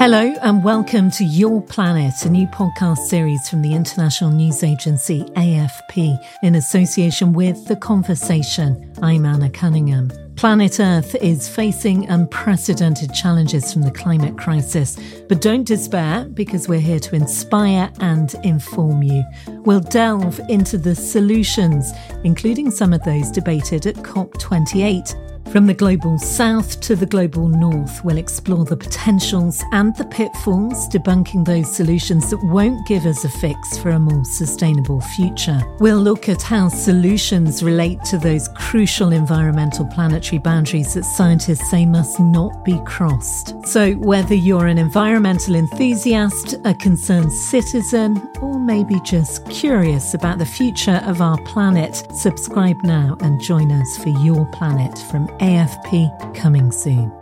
Hello, and welcome to Your Planet, a new podcast series from the international news agency AFP in association with The Conversation. I'm Anna Cunningham. Planet Earth is facing unprecedented challenges from the climate crisis, but don't despair because we're here to inspire and inform you. We'll delve into the solutions, including some of those debated at COP28 from the global south to the global north, we'll explore the potentials and the pitfalls, debunking those solutions that won't give us a fix for a more sustainable future. We'll look at how solutions relate to those crucial environmental planetary boundaries that scientists say must not be crossed. So, whether you're an environmental enthusiast, a concerned citizen, or maybe just curious about the future of our planet, subscribe now and join us for Your Planet from AFP coming soon.